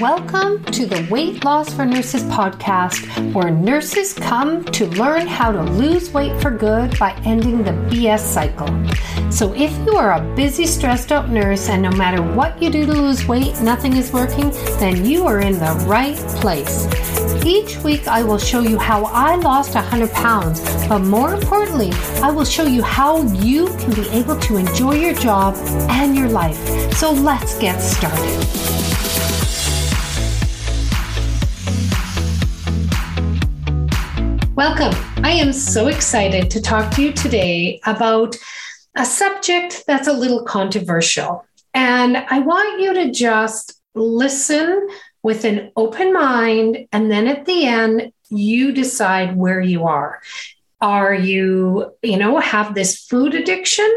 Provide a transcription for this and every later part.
Welcome to the Weight Loss for Nurses podcast, where nurses come to learn how to lose weight for good by ending the BS cycle. So, if you are a busy, stressed out nurse and no matter what you do to lose weight, nothing is working, then you are in the right place. Each week, I will show you how I lost 100 pounds, but more importantly, I will show you how you can be able to enjoy your job and your life. So, let's get started. Welcome. I am so excited to talk to you today about a subject that's a little controversial. And I want you to just listen with an open mind. And then at the end, you decide where you are. Are you, you know, have this food addiction?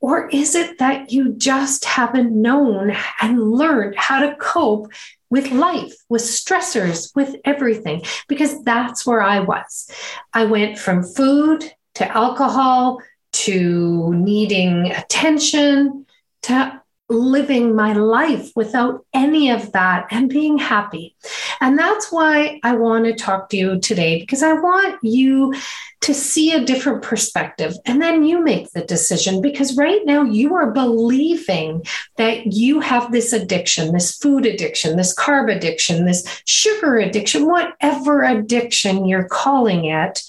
Or is it that you just haven't known and learned how to cope with life, with stressors, with everything, because that's where I was. I went from food to alcohol to needing attention to living my life without any of that and being happy. And that's why I want to talk to you today because I want you to see a different perspective and then you make the decision because right now you are believing that you have this addiction, this food addiction, this carb addiction, this sugar addiction, whatever addiction you're calling it.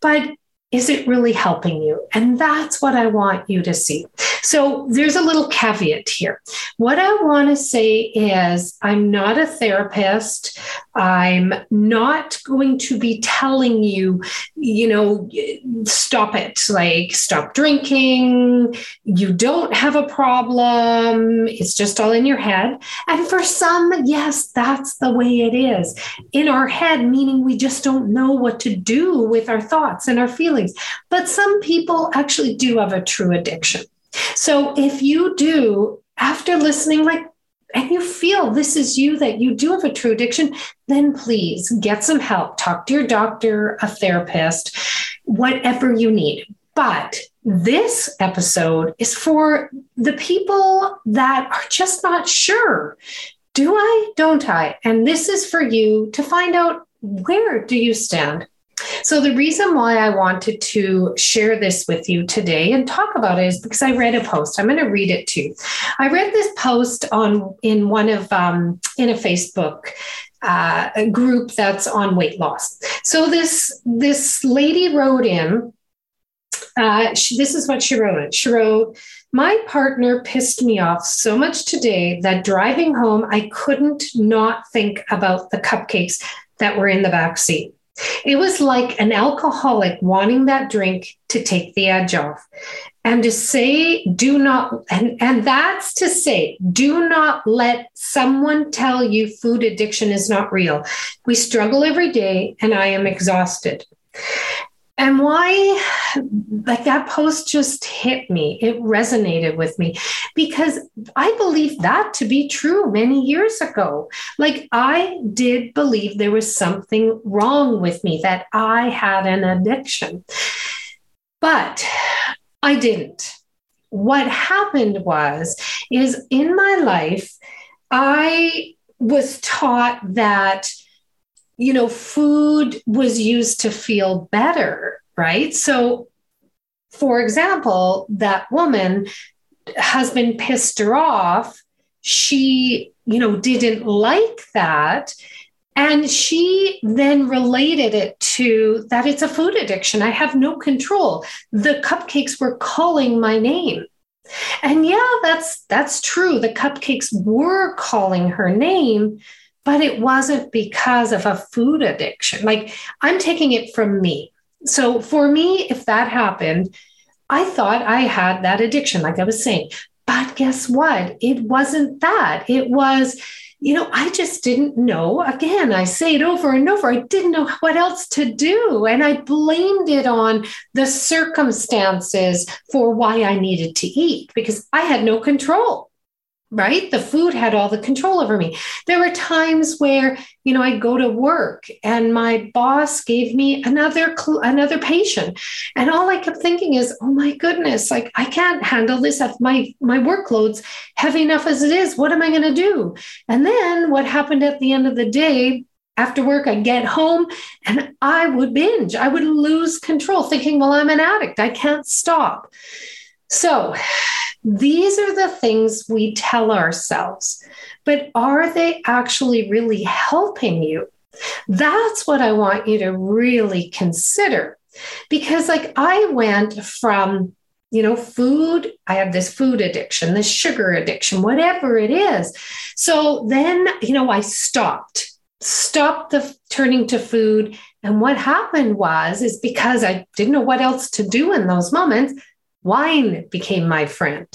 But is it really helping you? And that's what I want you to see. So there's a little caveat here. What I want to say is I'm not a therapist. I'm not going to be telling you, you know, stop it, like stop drinking. You don't have a problem. It's just all in your head. And for some, yes, that's the way it is. In our head, meaning we just don't know what to do with our thoughts and our feelings. But some people actually do have a true addiction. So if you do, after listening, like, and you feel this is you, that you do have a true addiction, then please get some help. Talk to your doctor, a therapist, whatever you need. But this episode is for the people that are just not sure. Do I? Don't I? And this is for you to find out where do you stand? So, the reason why I wanted to share this with you today and talk about it is because I read a post. I'm going to read it to you. I read this post on in one of um, in a Facebook uh, group that's on weight loss. So this this lady wrote in. Uh, she, this is what she wrote. She wrote, "My partner pissed me off so much today that driving home, I couldn't not think about the cupcakes that were in the back seat." It was like an alcoholic wanting that drink to take the edge off. And to say, do not, and, and that's to say, do not let someone tell you food addiction is not real. We struggle every day, and I am exhausted. And why, like that post just hit me. It resonated with me because I believed that to be true many years ago. Like I did believe there was something wrong with me, that I had an addiction. But I didn't. What happened was, is in my life, I was taught that you know, food was used to feel better, right? So, for example, that woman, husband pissed her off. She, you know, didn't like that. And she then related it to that it's a food addiction. I have no control. The cupcakes were calling my name. And yeah, that's that's true. The cupcakes were calling her name, but it wasn't because of a food addiction. Like I'm taking it from me. So for me, if that happened, I thought I had that addiction, like I was saying. But guess what? It wasn't that. It was, you know, I just didn't know. Again, I say it over and over. I didn't know what else to do. And I blamed it on the circumstances for why I needed to eat because I had no control. Right? The food had all the control over me. There were times where, you know, I'd go to work and my boss gave me another another patient. And all I kept thinking is, "Oh my goodness, like I can't handle this. My my workload's heavy enough as it is. What am I going to do?" And then what happened at the end of the day, after work, I'd get home and I would binge. I would lose control, thinking, well, I'm an addict. I can't stop. So these are the things we tell ourselves, but are they actually really helping you? That's what I want you to really consider. Because, like, I went from you know, food, I have this food addiction, this sugar addiction, whatever it is. So then, you know, I stopped, stopped the turning to food. And what happened was, is because I didn't know what else to do in those moments, wine became my friend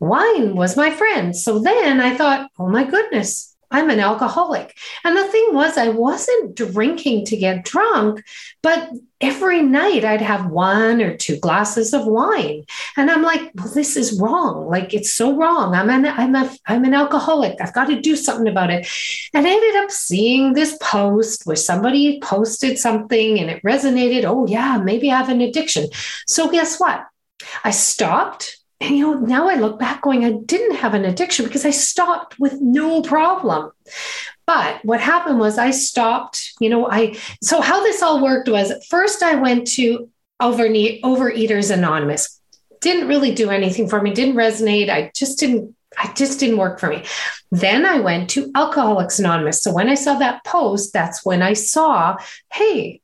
wine was my friend. So then I thought, oh my goodness, I'm an alcoholic. And the thing was, I wasn't drinking to get drunk, but every night I'd have one or two glasses of wine. And I'm like, well, this is wrong. Like it's so wrong. I'm an I'm a I'm an alcoholic. I've got to do something about it. And I ended up seeing this post where somebody posted something and it resonated. Oh yeah, maybe I have an addiction. So guess what? I stopped and you know, now I look back going, I didn't have an addiction because I stopped with no problem. But what happened was I stopped, you know, I so how this all worked was first I went to Overeaters Anonymous. Didn't really do anything for me, didn't resonate. I just didn't I just didn't work for me. Then I went to Alcoholics Anonymous. So when I saw that post, that's when I saw, hey,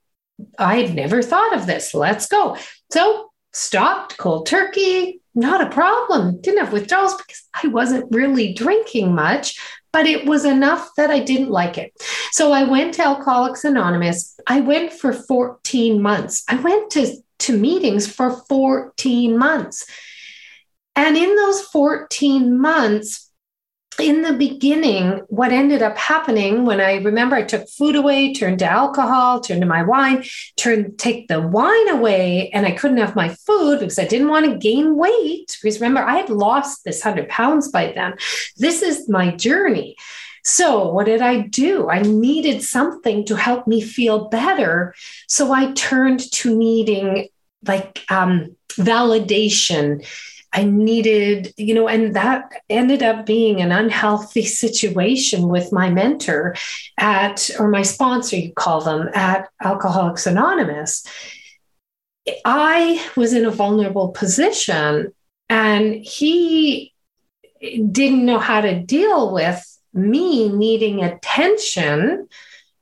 I'd never thought of this. Let's go. So stopped cold turkey, not a problem. Didn't have withdrawals because I wasn't really drinking much, but it was enough that I didn't like it. So I went to Alcoholics Anonymous. I went for 14 months. I went to, to meetings for 14 months. And in those 14 months, in the beginning, what ended up happening when I remember I took food away, turned to alcohol, turned to my wine, turned take the wine away, and I couldn't have my food because I didn't want to gain weight. Because remember, I had lost this hundred pounds by then. This is my journey. So, what did I do? I needed something to help me feel better. So, I turned to needing like um, validation I needed, you know, and that ended up being an unhealthy situation with my mentor at, or my sponsor, you call them, at Alcoholics Anonymous. I was in a vulnerable position and he didn't know how to deal with me needing attention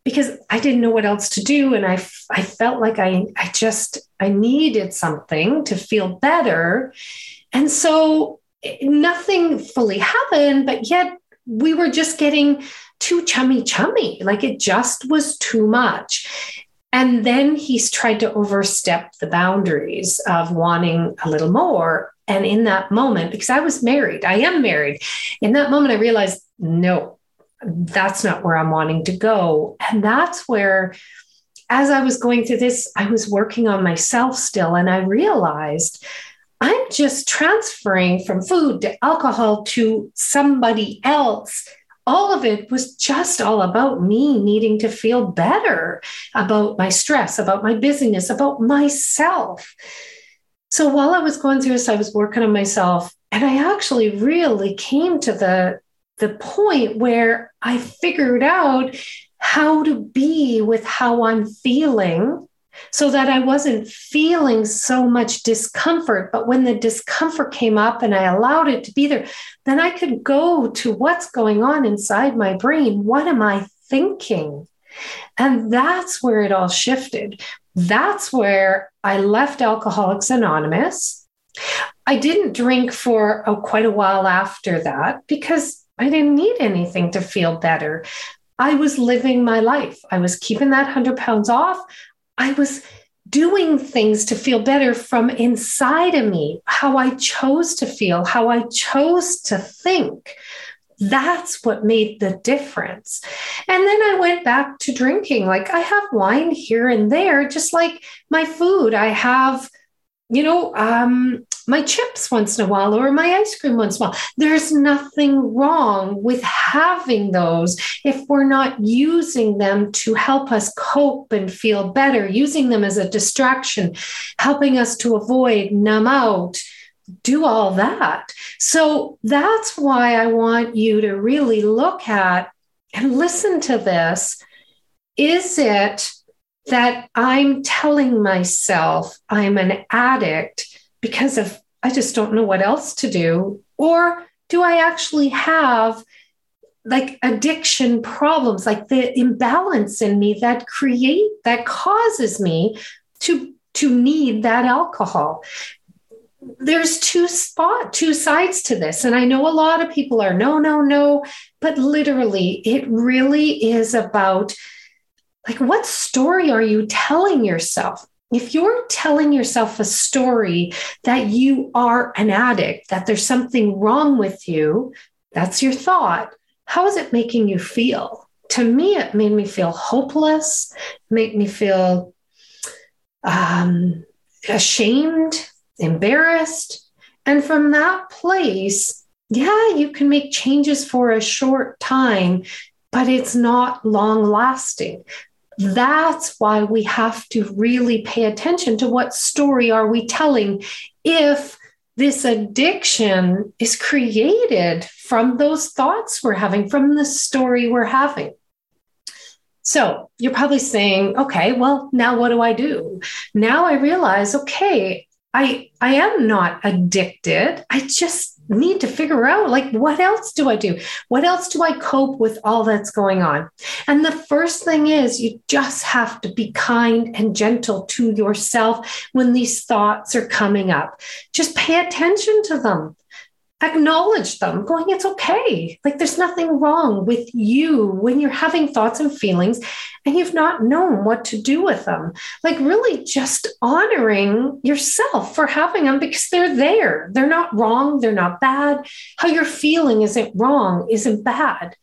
because I didn't know what else to do. And I, I felt like I, I just, I needed something to feel better. And so eh, nothing fully happened, but yet we were just getting too chummy chummy. Like it just was too much. And then he's tried to overstep the boundaries of wanting a little more. And in that moment, because I was married, I am married, in that moment, I realized, no, that's not where I'm wanting to go. And that's where, as I was going through this, I was working on myself still. And I realized I'm just transferring from food to alcohol to somebody else. All of it was just all about me needing to feel better about my stress, about my busyness, about myself. So while I was going through this, I was working on myself. And I actually really came to the, the point where I figured out how to be with how I'm feeling so that I wasn't feeling so much discomfort. But when the discomfort came up and I allowed it to be there, then I could go to what's going on inside my brain. What am I thinking? And that's where it all shifted. That's where I left Alcoholics Anonymous. I didn't drink for oh, quite a while after that because I didn't need anything to feel better. I was living my life. I was keeping that 100 pounds off. I was doing things to feel better from inside of me, how I chose to feel, how I chose to think. That's what made the difference. And then I went back to drinking. Like I have wine here and there, just like my food. I have, you know, um, my chips once in a while or my ice cream once in a while. There's nothing wrong with having those if we're not using them to help us cope and feel better, using them as a distraction, helping us to avoid, numb out, do all that. So that's why I want you to really look at and listen to this. Is it that I'm telling myself I'm an addict because of I just don't know what else to do? Or do I actually have like addiction problems, like the imbalance in me that create that causes me to to need that alcohol? There's two spot two sides to this and I know a lot of people are no no no but literally it really is about like what story are you telling yourself if you're telling yourself a story that you are an addict, that there's something wrong with you, that's your thought. How is it making you feel? To me, it made me feel hopeless, made me feel um, ashamed, embarrassed. And from that place, yeah, you can make changes for a short time, but it's not long lasting that's why we have to really pay attention to what story are we telling if this addiction is created from those thoughts we're having from the story we're having. So you're probably saying okay well now what do i do? Now i realize okay i i am not addicted. I just need to figure out like what else do I do? What else do I cope with all that's going on? And the first thing is you just have to be kind and gentle to yourself when these thoughts are coming up. Just pay attention to them acknowledge them, going, it's okay. Like there's nothing wrong with you when you're having thoughts and feelings and you've not known what to do with them. Like really just honoring yourself for having them because they're there. They're not wrong. They're not bad. How you're feeling isn't wrong, isn't bad.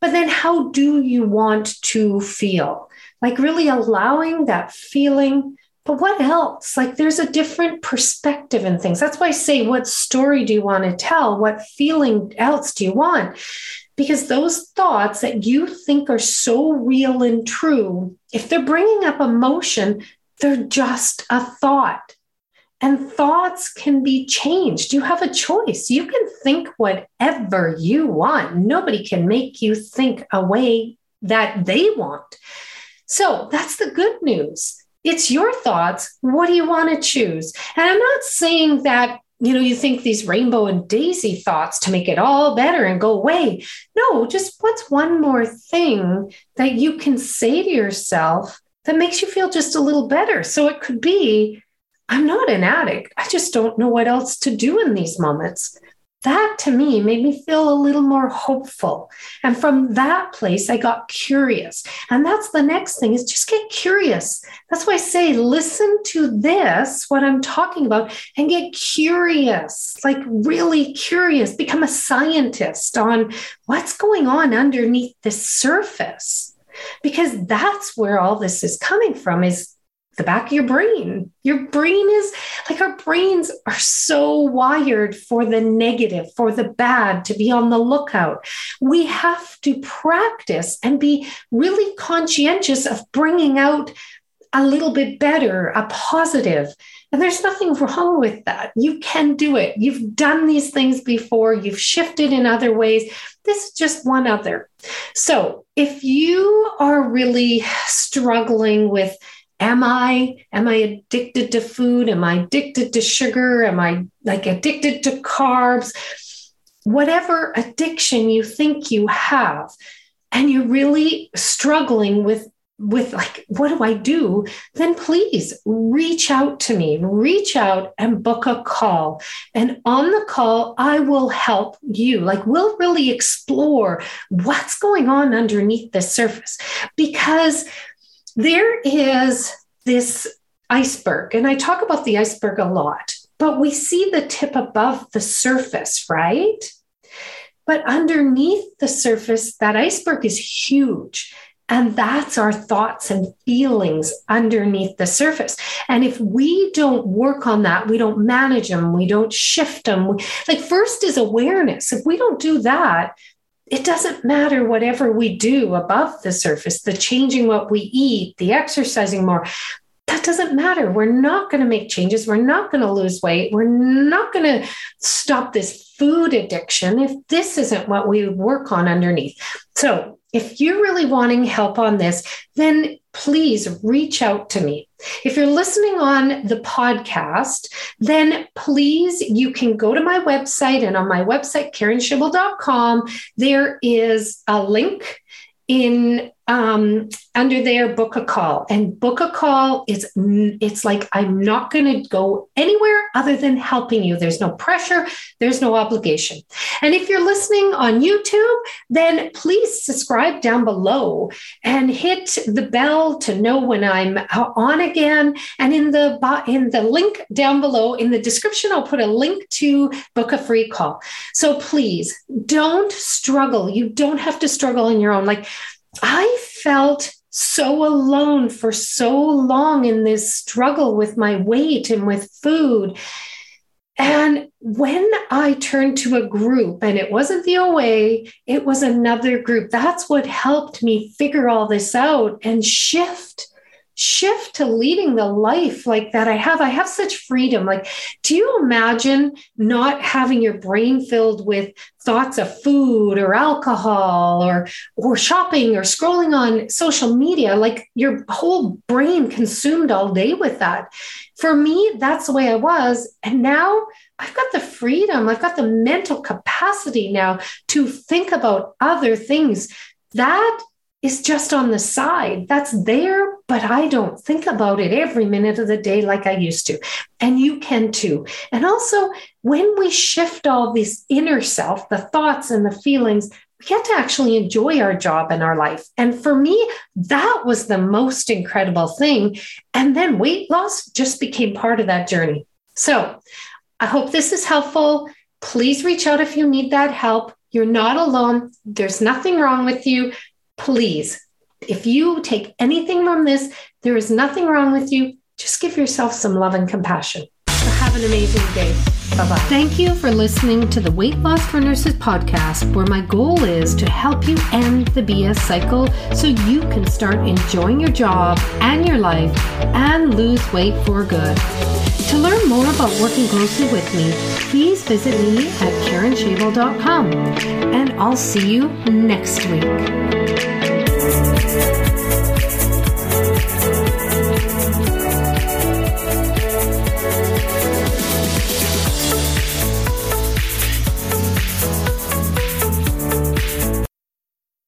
But then how do you want to feel? Like really allowing that feeling but what else? Like there's a different perspective in things. That's why I say, what story do you want to tell? What feeling else do you want? Because those thoughts that you think are so real and true, if they're bringing up emotion, they're just a thought. And thoughts can be changed. You have a choice. You can think whatever you want. Nobody can make you think a way that they want. So that's the good news it's your thoughts. What do you want to choose? And I'm not saying that you know you think these rainbow and daisy thoughts to make it all better and go away no just what's one more thing that you can say to yourself that makes you feel just a little better so it could be i'm not an addict i just don't know what else to do in these moments that to me made me feel a little more hopeful. And from that place i got curious. And that's the next thing is just get curious. That's why i say listen to this what i'm talking about and get curious like really curious. Become a scientist on what's going on underneath the surface. Because that's where all this is coming from is the back of your brain. Your brain is like our brains are so wired for the negative, for the bad, to be on the lookout. We have to practice and be really conscientious of bringing out a little bit better, a positive. And there's nothing wrong with that. You can do it. You've done these things before, you've shifted in other ways. This is just one other. So if you are really struggling with, am i am i addicted to food? Am i addicted to sugar? Am i like addicted to carbs? Whatever addiction you think you have and you're really struggling with with like what do i do? Then please reach out to me. Reach out and book a call. And on the call i will help you. Like we'll really explore what's going on underneath the surface. Because there is this iceberg, and I talk about the iceberg a lot, but we see the tip above the surface, right? But underneath the surface, that iceberg is huge. And that's our thoughts and feelings underneath the surface. And if we don't work on that, we don't manage them, we don't shift them. Like, first is awareness. If we don't do that, it doesn't matter whatever we do above the surface, the changing what we eat, the exercising more. That doesn't matter. We're not going to make changes. We're not going to lose weight. We're not going to stop this food addiction if this isn't what we work on underneath. So, if you're really wanting help on this, then please reach out to me. If you're listening on the podcast, then please, you can go to my website. And on my website, KarenSchaible.com, there is a link in um, under there book a call. And book a call is it's like i'm not going to go anywhere other than helping you. There's no pressure there's no obligation. And if you're listening on youtube then please subscribe down below and hit the bell to know when i'm on again. And in the in the link down below in the description i'll put a link to book a free call. So please don't struggle. You don't have to struggle on your own. Like I felt so alone for so long in this struggle with my weight and with food. And when I turned to a group, and it wasn't the OA, it was another group, that's what helped me figure all this out and shift shift to leading the life like that I have. I have such freedom. Like, do you imagine not having your brain filled with thoughts of food or alcohol or or shopping or scrolling on social media? Like your whole brain consumed all day with that. For me, that's the way I was. And now I've got the freedom, I've got the mental capacity now to think about other things. That is just on the side. That's there, but I don't think about it every minute of the day like I used to. And you can too. And also, when we shift all this inner self, the thoughts and the feelings, we get to actually enjoy our job and our life. And for me, that was the most incredible thing. And then weight loss just became part of that journey. So I hope this is helpful. Please reach out if you need that help. You're not alone. There's nothing wrong with you please, if you take anything from this, there is nothing wrong with you. Just give yourself some love and compassion. So have an amazing day. Bye bye. Thank you for listening to the Weight Loss for Nurses podcast, where my goal is to help you end the BS cycle so you can start enjoying your job and your life and lose weight for good. To learn more about working closely with me, please visit me at KarenSchaible.com. And I'll see you next week.